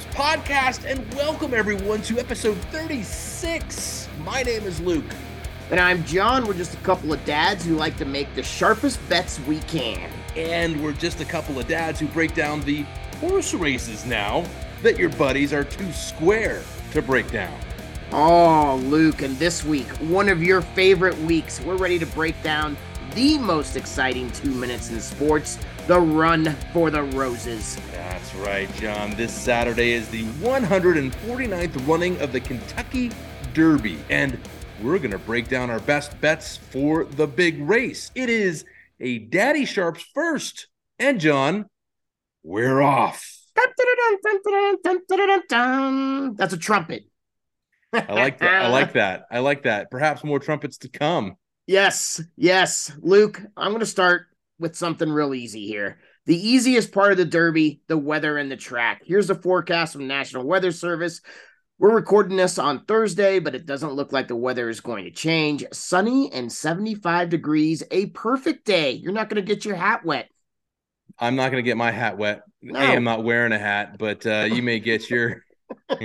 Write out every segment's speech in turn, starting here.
Sharps podcast, and welcome everyone to episode 36. My name is Luke. And I'm John. We're just a couple of dads who like to make the sharpest bets we can. And we're just a couple of dads who break down the horse races now that your buddies are too square to break down. Oh, Luke, and this week, one of your favorite weeks, we're ready to break down the most exciting two minutes in sports the run for the roses. That's right, John. This Saturday is the 149th running of the Kentucky Derby, and we're going to break down our best bets for the big race. It is a Daddy Sharps first. And, John, we're off. That's a trumpet. I like that. I like that. I like that. Perhaps more trumpets to come. Yes, yes. Luke, I'm going to start with something real easy here. The easiest part of the Derby, the weather and the track. Here's the forecast from National Weather Service. We're recording this on Thursday, but it doesn't look like the weather is going to change. Sunny and 75 degrees, a perfect day. You're not going to get your hat wet. I'm not going to get my hat wet. No. I am not wearing a hat, but uh, you may get your.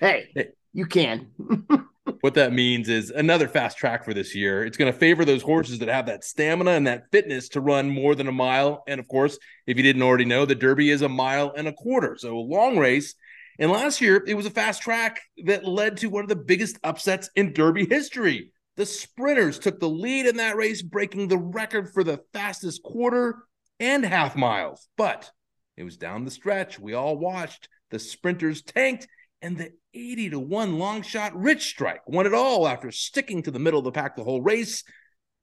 hey, you can. what that means is another fast track for this year. It's going to favor those horses that have that stamina and that fitness to run more than a mile. And of course, if you didn't already know, the Derby is a mile and a quarter. So a long race. And last year, it was a fast track that led to one of the biggest upsets in Derby history. The sprinters took the lead in that race, breaking the record for the fastest quarter and half miles. But it was down the stretch. We all watched. The sprinters tanked and the 80 to 1 long shot Rich Strike won it all after sticking to the middle of the pack the whole race.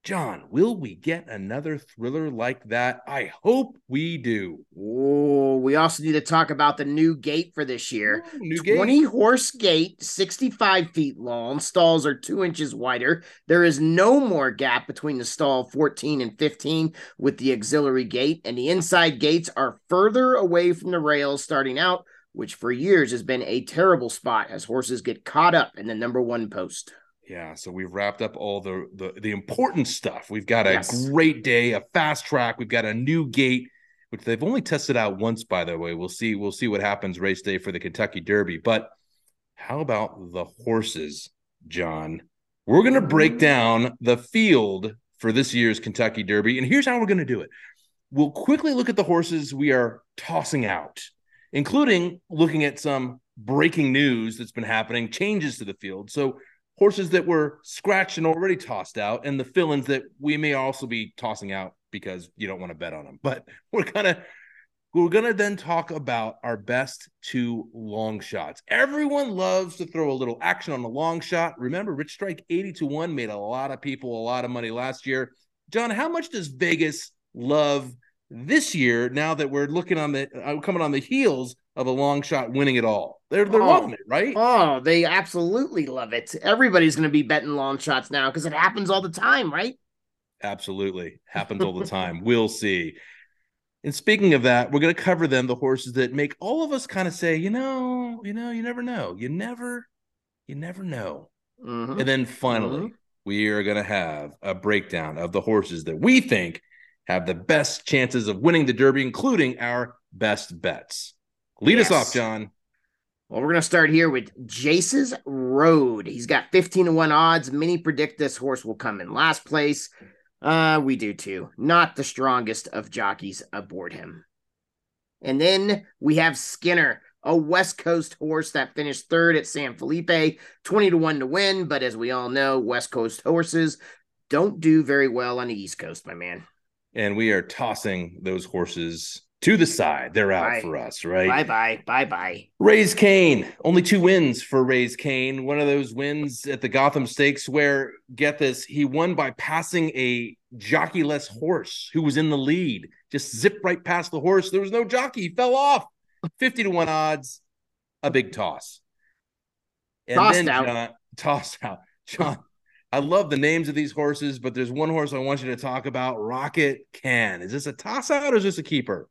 John, will we get another thriller like that? I hope we do. Oh, we also need to talk about the new gate for this year. Ooh, new 20 gate. horse gate, 65 feet long. Stalls are two inches wider. There is no more gap between the stall 14 and 15 with the auxiliary gate, and the inside gates are further away from the rails starting out which for years has been a terrible spot as horses get caught up in the number one post. Yeah, so we've wrapped up all the the, the important stuff. We've got a yes. great day, a fast track. We've got a new gate, which they've only tested out once, by the way. We'll see. We'll see what happens race day for the Kentucky Derby. But how about the horses, John? We're going to break down the field for this year's Kentucky Derby, and here's how we're going to do it. We'll quickly look at the horses we are tossing out including looking at some breaking news that's been happening, changes to the field. So horses that were scratched and already tossed out, and the fill-ins that we may also be tossing out because you don't want to bet on them. But we're gonna we're gonna then talk about our best two long shots. Everyone loves to throw a little action on the long shot. Remember, Rich Strike 80 to 1 made a lot of people a lot of money last year. John, how much does Vegas love this year, now that we're looking on the uh, coming on the heels of a long shot winning it all, they're they're oh, loving it, right? Oh, they absolutely love it. Everybody's going to be betting long shots now because it happens all the time, right? Absolutely, happens all the time. we'll see. And speaking of that, we're going to cover them the horses that make all of us kind of say, you know, you know, you never know, you never, you never know. Mm-hmm. And then finally, mm-hmm. we are going to have a breakdown of the horses that we think have the best chances of winning the Derby, including our best bets. Lead yes. us off, John. Well, we're going to start here with Jace's Road. He's got 15 to 1 odds. Many predict this horse will come in last place. Uh, we do too. Not the strongest of jockeys aboard him. And then we have Skinner, a West Coast horse that finished third at San Felipe, 20 to 1 to win. But as we all know, West Coast horses don't do very well on the East Coast, my man and we are tossing those horses to the side. They're out bye. for us, right? Bye bye. Bye bye. Raise Cane. Only two wins for Raise Cane. One of those wins at the Gotham Stakes where, get this, he won by passing a jockeyless horse who was in the lead. Just zipped right past the horse. There was no jockey. He fell off. 50 to 1 odds. A big toss. And tossed then out. John, tossed out. John I love the names of these horses, but there's one horse I want you to talk about Rocket Can. Is this a toss out or is this a keeper?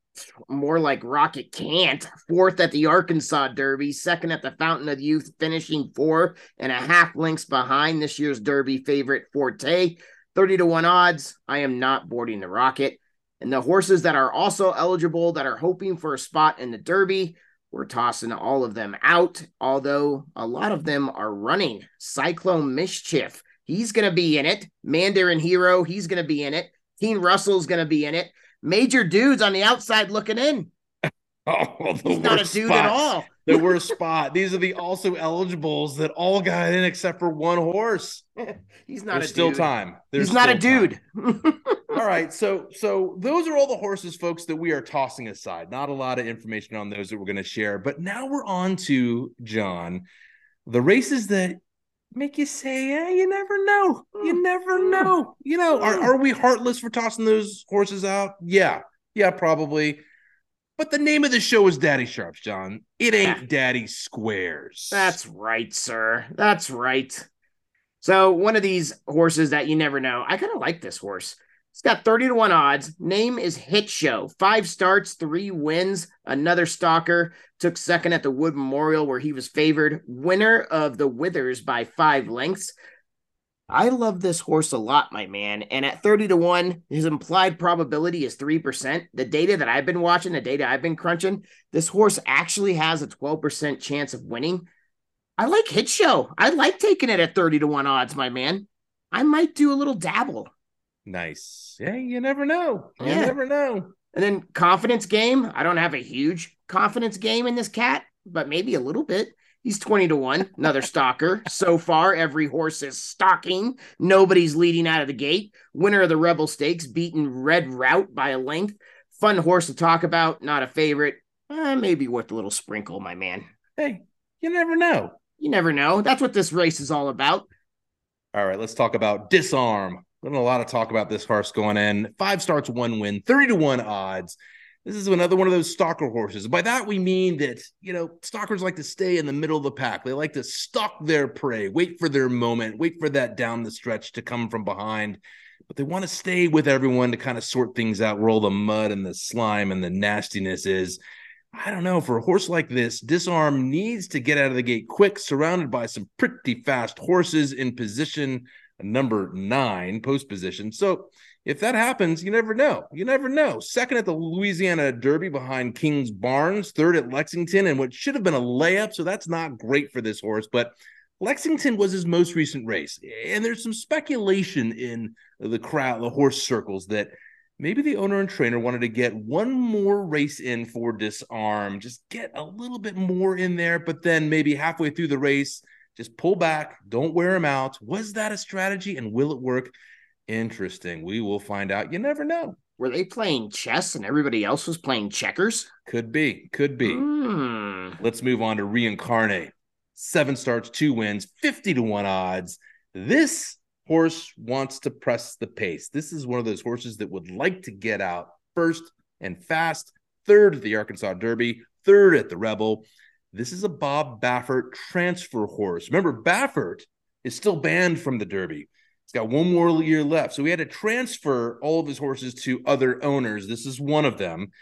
More like Rocket Can't. Fourth at the Arkansas Derby, second at the Fountain of Youth, finishing four and a half lengths behind this year's Derby favorite Forte. 30 to 1 odds. I am not boarding the Rocket. And the horses that are also eligible that are hoping for a spot in the Derby we're tossing all of them out, although a lot of them are running. Cyclone Mischief, he's going to be in it. Mandarin Hero, he's going to be in it. Teen Russell's going to be in it. Major dudes on the outside looking in. Oh, he's not a dude at all. the worst spot. These are the also eligibles that all got in except for one horse. he's not There's still dude. time. There's he's not a dude. all right, so so those are all the horses, folks, that we are tossing aside. Not a lot of information on those that we're going to share, but now we're on to John, the races that make you say, "Yeah, you never know. You hmm. never hmm. know." You know, are hmm. are we heartless for tossing those horses out? Yeah, yeah, probably. But the name of the show is Daddy Sharps, John. It ain't Daddy Squares. That's right, sir. That's right. So one of these horses that you never know. I kind of like this horse. It's got 30 to 1 odds. Name is Hit Show. Five starts, three wins. Another stalker. Took second at the Wood Memorial where he was favored. Winner of the Withers by five lengths. I love this horse a lot, my man. And at 30 to 1, his implied probability is 3%. The data that I've been watching, the data I've been crunching, this horse actually has a 12% chance of winning. I like Hit Show. I like taking it at 30 to 1 odds, my man. I might do a little dabble. Nice. Yeah, you never know. You yeah. never know. And then confidence game. I don't have a huge confidence game in this cat, but maybe a little bit. He's 20 to 1, another stalker. So far, every horse is stalking. Nobody's leading out of the gate. Winner of the Rebel Stakes, beaten Red Route by a length. Fun horse to talk about, not a favorite. Eh, maybe worth a little sprinkle, my man. Hey, you never know. You never know. That's what this race is all about. All right, let's talk about Disarm. Been a lot of talk about this horse going in. Five starts, one win, 30 to 1 odds. This is another one of those stalker horses. By that, we mean that, you know, stalkers like to stay in the middle of the pack. They like to stalk their prey, wait for their moment, wait for that down the stretch to come from behind. But they want to stay with everyone to kind of sort things out where all the mud and the slime and the nastiness is. I don't know. For a horse like this, Disarm needs to get out of the gate quick, surrounded by some pretty fast horses in position number nine, post position. So if that happens, you never know. You never know. Second at the Louisiana Derby behind Kingsbarns, third at Lexington, and what should have been a layup. So that's not great for this horse. But Lexington was his most recent race. And there's some speculation in the crowd, the horse circles, that maybe the owner and trainer wanted to get one more race in for disarm, just get a little bit more in there. But then maybe halfway through the race, just pull back, don't wear him out. Was that a strategy and will it work? Interesting. We will find out. You never know. Were they playing chess and everybody else was playing checkers? Could be. Could be. Mm. Let's move on to reincarnate. Seven starts, two wins, 50 to one odds. This horse wants to press the pace. This is one of those horses that would like to get out first and fast, third at the Arkansas Derby, third at the Rebel. This is a Bob Baffert transfer horse. Remember, Baffert is still banned from the Derby. He's got one more year left. So he had to transfer all of his horses to other owners. This is one of them.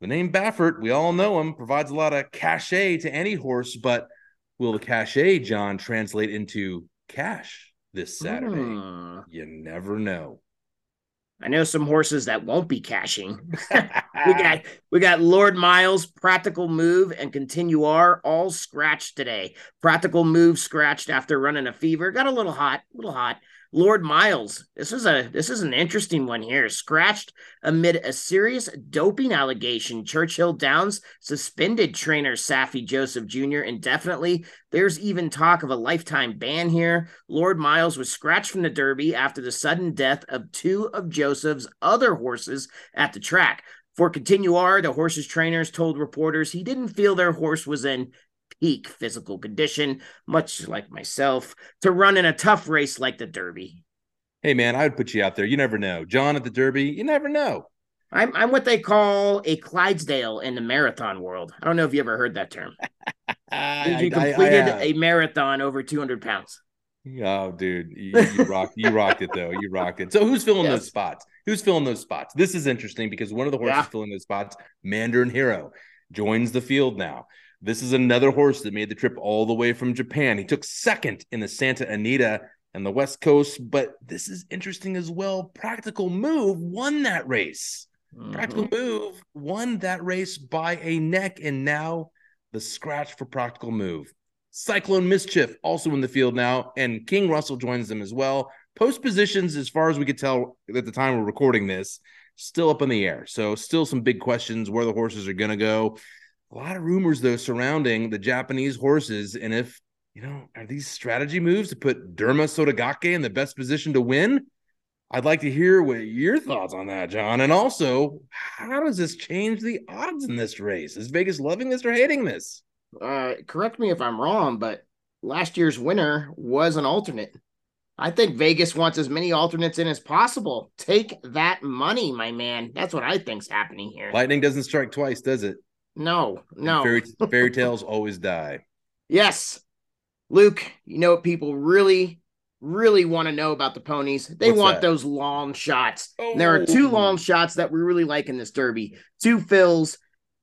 The name Baffert, we all know him, provides a lot of cachet to any horse, but will the cachet, John, translate into cash this Saturday? Mm. You never know. I know some horses that won't be cashing. we got we got Lord Miles, Practical Move, and Continue Continuar all scratched today. Practical Move scratched after running a fever. Got a little hot, a little hot. Lord Miles, this is a this is an interesting one here. Scratched amid a serious doping allegation. Churchill Downs suspended trainer Saffie Joseph Jr. indefinitely. There's even talk of a lifetime ban here. Lord Miles was scratched from the Derby after the sudden death of two of Joseph's other horses at the track. For Continuar, the horse's trainers told reporters he didn't feel their horse was in peak physical condition, much like myself, to run in a tough race like the Derby. Hey, man, I would put you out there. You never know. John at the Derby, you never know. I'm, I'm what they call a Clydesdale in the marathon world. I don't know if you ever heard that term. I, you completed I, I, I, a marathon over 200 pounds. Oh, dude, you, you rocked. You rocked it though. You rocked it. So, who's filling yes. those spots? Who's filling those spots? This is interesting because one of the horses yeah. filling those spots, Mandarin Hero, joins the field now. This is another horse that made the trip all the way from Japan. He took second in the Santa Anita and the West Coast, but this is interesting as well. Practical Move won that race. Mm-hmm. Practical Move won that race by a neck, and now the scratch for practical move. Cyclone Mischief also in the field now, and King Russell joins them as well. Post positions, as far as we could tell at the time we're recording this, still up in the air. So, still some big questions where the horses are going to go. A lot of rumors, though, surrounding the Japanese horses. And if, you know, are these strategy moves to put Derma Sotogake in the best position to win? I'd like to hear what your thoughts on that, John. And also, how does this change the odds in this race? Is Vegas loving this or hating this? Uh, correct me if I'm wrong, but last year's winner was an alternate. I think Vegas wants as many alternates in as possible. Take that money, my man. That's what I think's happening here. Lightning doesn't strike twice, does it? No, no. Fairy, fairy tales always die. Yes. Luke, you know what people really really want to know about the ponies. They What's want that? those long shots. Oh. There are two oh. long shots that we really like in this derby. Two Phil's,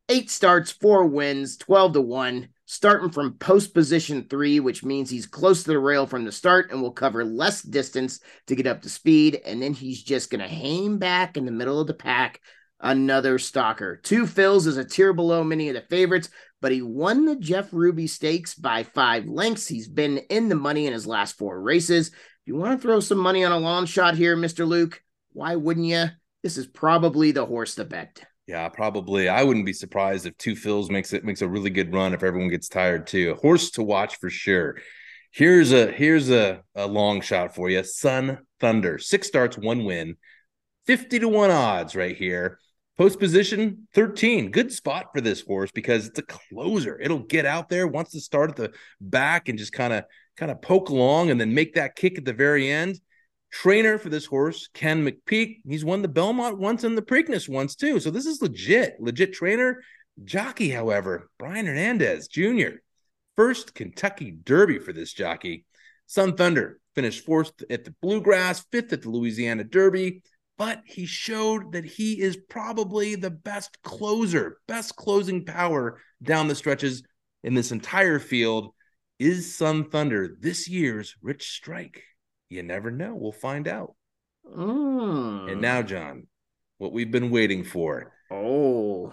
eight starts, four wins, 12 to 1, starting from post position three, which means he's close to the rail from the start and will cover less distance to get up to speed. And then he's just going to hang back in the middle of the pack. Another stalker. Two Phil's is a tier below many of the favorites, but he won the Jeff Ruby Stakes by five lengths. He's been in the money in his last four races. If you want to throw some money on a long shot here, Mr. Luke, why wouldn't you? This is probably the horse to bet. Yeah, probably. I wouldn't be surprised if Two Phil's makes it makes a really good run if everyone gets tired too. A horse to watch for sure. Here's a here's a, a long shot for you. Sun Thunder. Six starts, one win. 50 to 1 odds right here. Post position 13. Good spot for this horse because it's a closer. It'll get out there, wants to start at the back and just kind of kind of poke along and then make that kick at the very end. Trainer for this horse, Ken McPeek. He's won the Belmont once and the Preakness once too. So this is legit, legit trainer. Jockey, however, Brian Hernandez Jr. First Kentucky Derby for this jockey. Sun Thunder finished fourth at the Bluegrass, fifth at the Louisiana Derby but he showed that he is probably the best closer, best closing power down the stretches in this entire field. Is Sun Thunder this year's Rich Strike? You never know. We'll find out. Mm. And now, John, what we've been waiting for. Oh.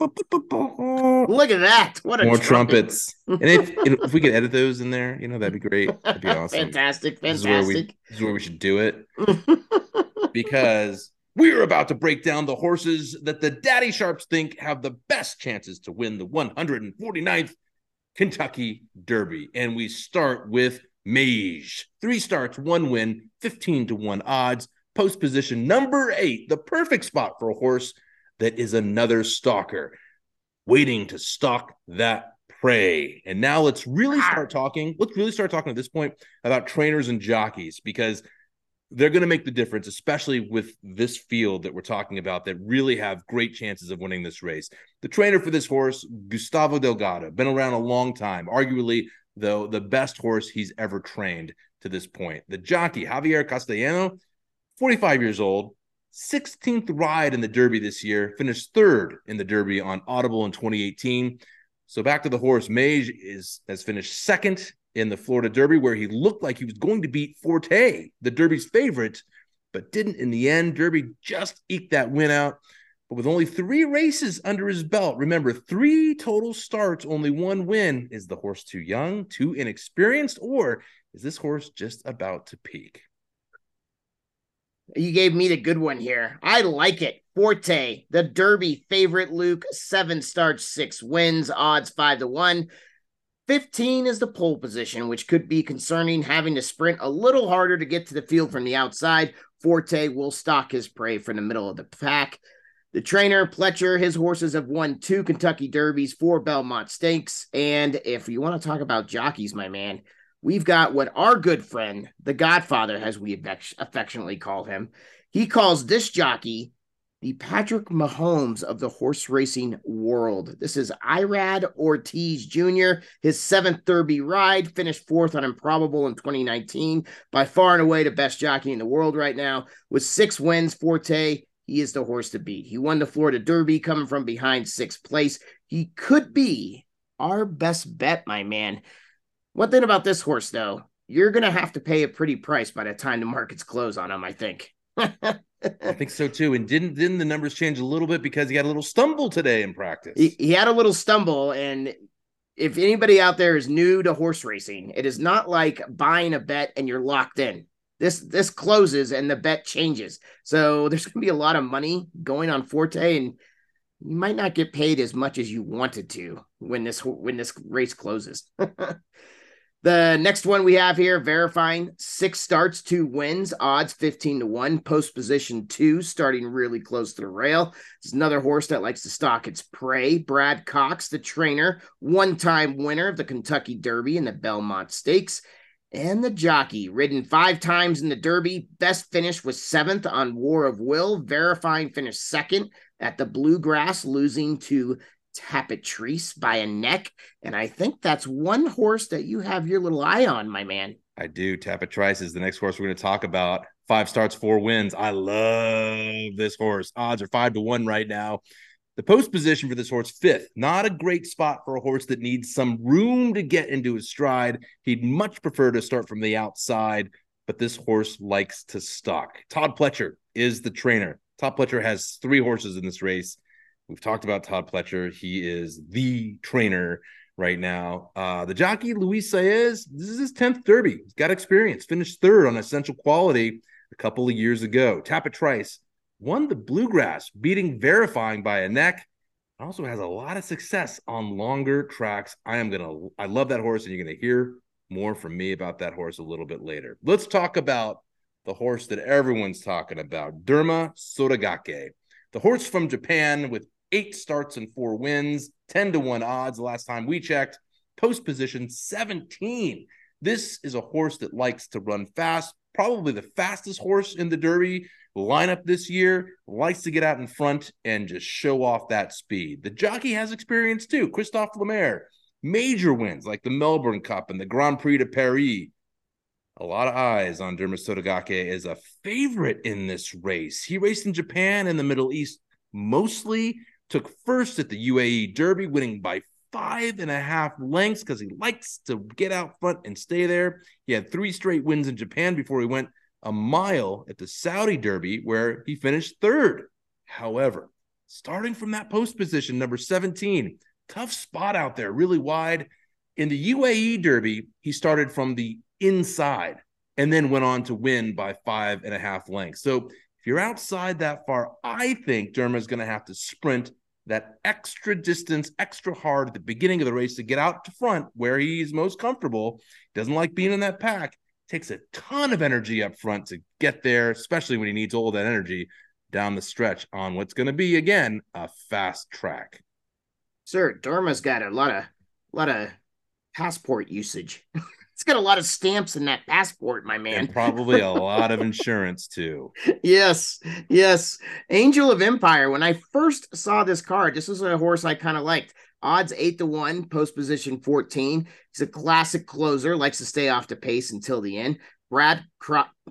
Look at that! What a more trumpet. trumpets. and if if we could edit those in there, you know, that'd be great. That'd be awesome. fantastic, fantastic. This is where we, this is where we should do it because we're about to break down the horses that the Daddy Sharps think have the best chances to win the 149th Kentucky Derby, and we start with Mage. Three starts, one win, 15 to 1 odds. Post position number eight, the perfect spot for a horse that is another stalker waiting to stalk that prey. And now let's really start talking. Let's really start talking at this point about trainers and jockeys because they're going to make the difference, especially with this field that we're talking about that really have great chances of winning this race. The trainer for this horse, Gustavo Delgado, been around a long time, arguably, though, the best horse he's ever trained to this point. The jockey, Javier Castellano, 45 years old, 16th ride in the Derby this year, finished third in the Derby on Audible in 2018. So back to the horse, Mage is has finished second in the Florida Derby, where he looked like he was going to beat Forte, the Derby's favorite, but didn't in the end. Derby just eked that win out. But with only three races under his belt, remember, three total starts, only one win. Is the horse too young, too inexperienced, or is this horse just about to peak? You gave me the good one here. I like it. Forte, the Derby favorite, Luke, seven starts, six wins, odds five to one. 15 is the pole position, which could be concerning, having to sprint a little harder to get to the field from the outside. Forte will stalk his prey from the middle of the pack. The trainer, Pletcher, his horses have won two Kentucky Derbies, four Belmont Stakes. And if you want to talk about jockeys, my man, we've got what our good friend, the Godfather, as we affectionately call him, he calls this jockey the Patrick Mahomes of the horse racing world. This is Irad Ortiz Jr., his seventh Derby ride, finished fourth on Improbable in 2019. By far and away the best jockey in the world right now. With six wins, Forte, he is the horse to beat. He won the Florida Derby coming from behind sixth place. He could be our best bet, my man. One thing about this horse, though, you're going to have to pay a pretty price by the time the markets close on him, I think. I think so too. And didn't didn't the numbers change a little bit because he had a little stumble today in practice? He, he had a little stumble, and if anybody out there is new to horse racing, it is not like buying a bet and you're locked in. This this closes and the bet changes. So there's going to be a lot of money going on Forte, and you might not get paid as much as you wanted to when this when this race closes. the next one we have here verifying six starts, two wins, odds 15 to 1, post position 2 starting really close to the rail. It's another horse that likes to stalk its prey. Brad Cox, the trainer, one-time winner of the Kentucky Derby and the Belmont Stakes. And the jockey, ridden five times in the Derby, best finish was seventh on War of Will. Verifying finished second at the Bluegrass, losing to Tapit Trice by a neck. And I think that's one horse that you have your little eye on, my man. I do. Tapit Trice is the next horse we're going to talk about. Five starts, four wins. I love this horse. Odds are five to one right now. The post position for this horse, fifth, not a great spot for a horse that needs some room to get into his stride. He'd much prefer to start from the outside, but this horse likes to stalk. Todd Pletcher is the trainer. Todd Pletcher has three horses in this race. We've talked about Todd Pletcher. He is the trainer right now. Uh, the jockey, Luis Saez, this is his 10th Derby. He's got experience, finished third on Essential Quality a couple of years ago. Tapit Trice won the Bluegrass, beating Verifying by a neck. Also has a lot of success on longer tracks. I am gonna, I love that horse, and you're gonna hear more from me about that horse a little bit later. Let's talk about the horse that everyone's talking about, Derma Sotogake, the horse from Japan with eight starts and four wins, 10 to 1 odds the last time we checked, post position 17. This is a horse that likes to run fast, probably the fastest horse in the Derby lineup this year, likes to get out in front and just show off that speed. The jockey has experience too. Christophe Lemaire, major wins like the Melbourne Cup and the Grand Prix de Paris a lot of eyes on Derma Sotogake as a favorite in this race. He raced in Japan and the Middle East mostly, took first at the UAE Derby, winning by five and a half lengths because he likes to get out front and stay there. He had three straight wins in Japan before he went a mile at the Saudi Derby, where he finished third. However, starting from that post position, number 17, tough spot out there, really wide. In the UAE Derby, he started from the inside and then went on to win by five and a half lengths. So if you're outside that far, I think Derma is going to have to sprint that extra distance, extra hard at the beginning of the race to get out to front where he's most comfortable. He doesn't like being in that pack. Takes a ton of energy up front to get there, especially when he needs all that energy down the stretch on what's going to be again a fast track. Sir, Derma's got a lot of a lot of passport usage. It's got a lot of stamps in that passport, my man. And probably a lot of insurance too. Yes, yes. Angel of Empire. When I first saw this card, this was a horse I kind of liked. Odds eight to one, post position 14. He's a classic closer, likes to stay off the pace until the end. Brad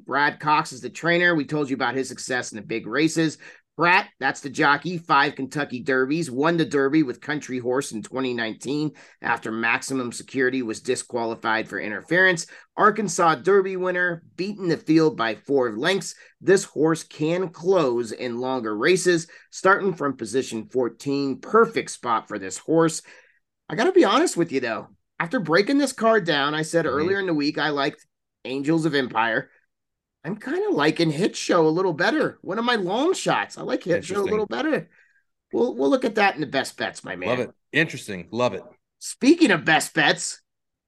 Brad Cox is the trainer. We told you about his success in the big races. Prat, that's the jockey, five Kentucky Derbies, won the Derby with Country House in 2019 after Maximum Security was disqualified for interference. Arkansas Derby winner, beaten the field by four lengths. This horse can close in longer races, starting from position 14. Perfect spot for this horse. I got to be honest with you, though. After breaking this card down, I said mm-hmm. earlier in the week I liked Angels of Empire. I'm kind of liking Hit Show a little better. One of my long shots. I like Hit Show a little better. We'll we'll look at that in the best bets, my man. Love it. Interesting. Love it. Speaking of best bets,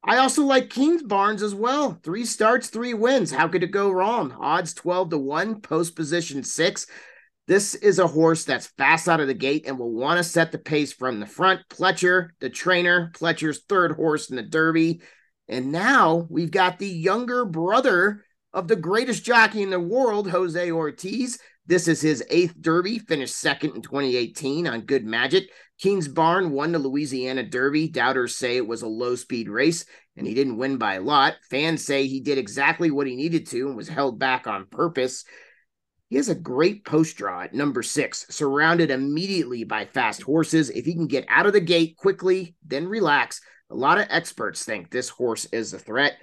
I also like Kingsbarns as well. Three starts, three wins. How could it go wrong? Odds 12 to 1, post position six. This is a horse that's fast out of the gate and will want to set the pace from the front. Pletcher, the trainer, Pletcher's third horse in the Derby. And now we've got the younger brother of the greatest jockey in the world, Jose Ortiz. This is his eighth Derby, finished second in 2018 on Good Magic. Kingsbarn won the Louisiana Derby. Doubters say it was a low speed race and he didn't win by a lot. Fans say he did exactly what he needed to and was held back on purpose. He has a great post draw at number six, surrounded immediately by fast horses. If he can get out of the gate quickly, then relax, a lot of experts think this horse is a threat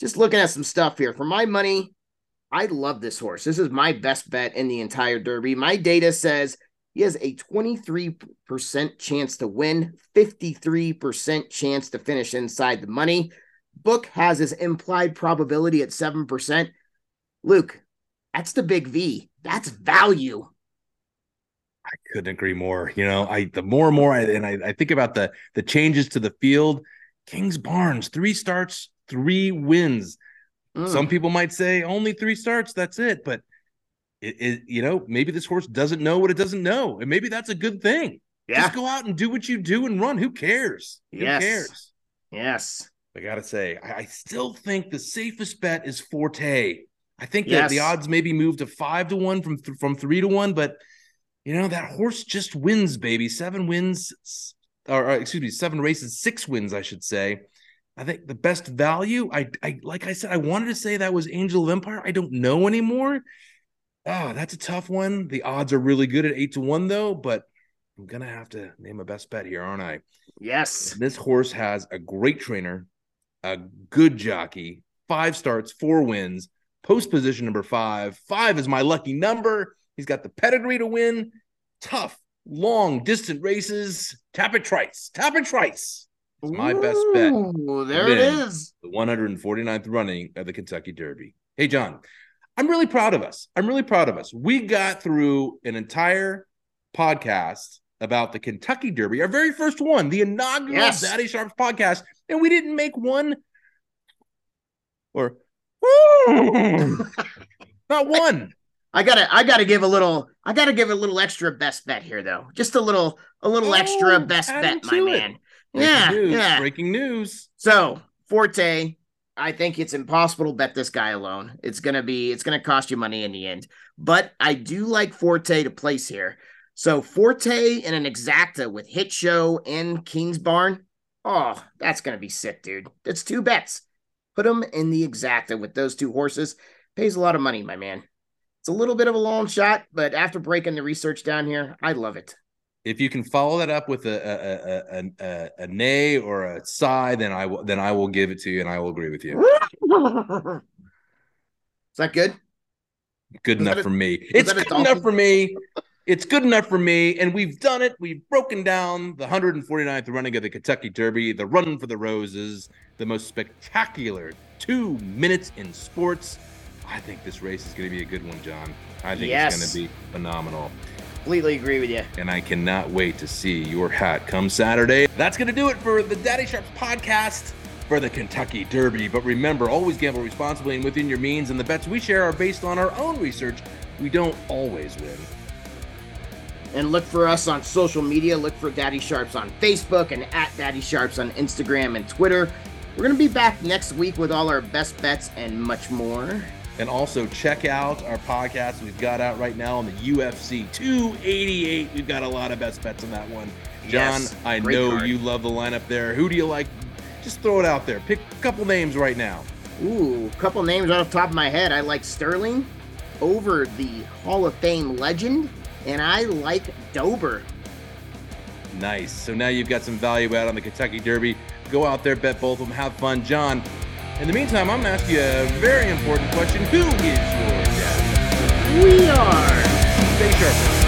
just looking at some stuff here. For my money, I love this horse. This is my best bet in the entire Derby. My data says he has a 23% chance to win, 53% chance to finish inside the money. Book has his implied probability at 7%. Luke, that's the big V. That's value. I couldn't agree more. You know, I the more and more I and I, I think about the the changes to the field. Kingsbarns, three starts, three wins. Mm. Some people might say only three starts, that's it. But it, it, you know, maybe this horse doesn't know what it doesn't know, and maybe that's a good thing. Yeah. Just go out and do what you do and run. Who cares? Yes. Who cares? Yes. I gotta say, I, I still think the safest bet is Forte. I think yes. that the odds maybe move to five to one from th- from three to one, but you know that horse just wins, baby. Seven wins, or, or excuse me, seven races, six wins, I should say. I think the best value. I, I like I said, I wanted to say that was Angel of Empire. I don't know anymore. Oh, that's a tough one. The odds are really good at eight to one, though. But I'm gonna have to name a best bet here, aren't I? Yes. This horse has a great trainer, a good jockey, five starts, four wins, post position number five. Five is my lucky number. He's got the pedigree to win. Tough, long, distant races. Tapit Trice. Tapit Trice. It's my Ooh, best bet. There it is. The 149th running of the Kentucky Derby. Hey, John, I'm really proud of us. I'm really proud of us. We got through an entire podcast about the Kentucky Derby, our very first one, the inaugural yes. Daddy Sharps podcast, and we didn't make one or not one. I gotta I gotta give a little I gotta give a little extra best bet here though. Just a little a little oh, extra best bet, my man. Breaking yeah, news. yeah. Breaking news. So Forte, I think it's impossible to bet this guy alone. It's gonna be it's gonna cost you money in the end. But I do like Forte to place here. So Forte and an exacta with Hit Show and Kingsbarn. Oh, that's gonna be sick, dude. That's two bets. Put them in the exacta with those two horses. Pays a lot of money, my man. It's a little bit of a long shot, but after breaking the research down here, I love it. If you can follow that up with a a, a, a, a nay or a sigh, then I will then I will give it to you, and I will agree with you. Is that good? Good enough for me. It's good enough for me. It's good enough for me, and we've done it. We've broken down the 149th running of the Kentucky Derby, the Run for the Roses, the most spectacular two minutes in sports. I think this race is going to be a good one, John. I think yes. it's going to be phenomenal. Completely agree with you. And I cannot wait to see your hat come Saturday. That's going to do it for the Daddy Sharps podcast for the Kentucky Derby. But remember, always gamble responsibly and within your means. And the bets we share are based on our own research. We don't always win. And look for us on social media. Look for Daddy Sharps on Facebook and at Daddy Sharps on Instagram and Twitter. We're going to be back next week with all our best bets and much more. And also check out our podcast we've got out right now on the UFC 288. We've got a lot of best bets on that one. John, yes, I know card. you love the lineup there. Who do you like? Just throw it out there. Pick a couple names right now. Ooh, a couple names off the top of my head. I like Sterling over the Hall of Fame legend, and I like Dober. Nice. So now you've got some value out on the Kentucky Derby. Go out there, bet both of them, have fun. John, in the meantime, I'm going to ask you a very important question. Who is your dad? We are. Stay sharp.